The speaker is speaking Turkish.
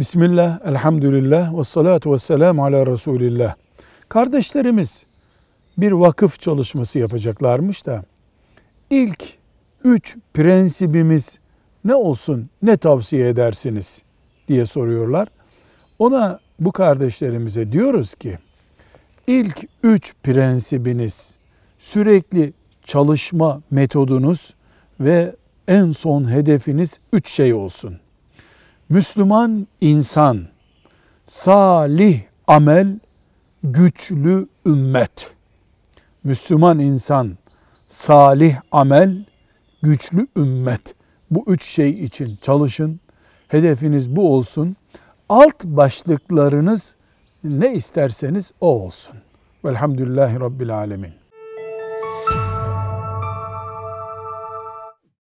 Bismillah, elhamdülillah, ve salatu ve selamu ala Resulillah. Kardeşlerimiz bir vakıf çalışması yapacaklarmış da ilk üç prensibimiz ne olsun, ne tavsiye edersiniz diye soruyorlar. Ona bu kardeşlerimize diyoruz ki ilk üç prensibiniz sürekli çalışma metodunuz ve en son hedefiniz üç şey olsun. Müslüman insan, salih amel, güçlü ümmet. Müslüman insan, salih amel, güçlü ümmet. Bu üç şey için çalışın. Hedefiniz bu olsun. Alt başlıklarınız ne isterseniz o olsun. Velhamdülillahi Rabbil Alemin.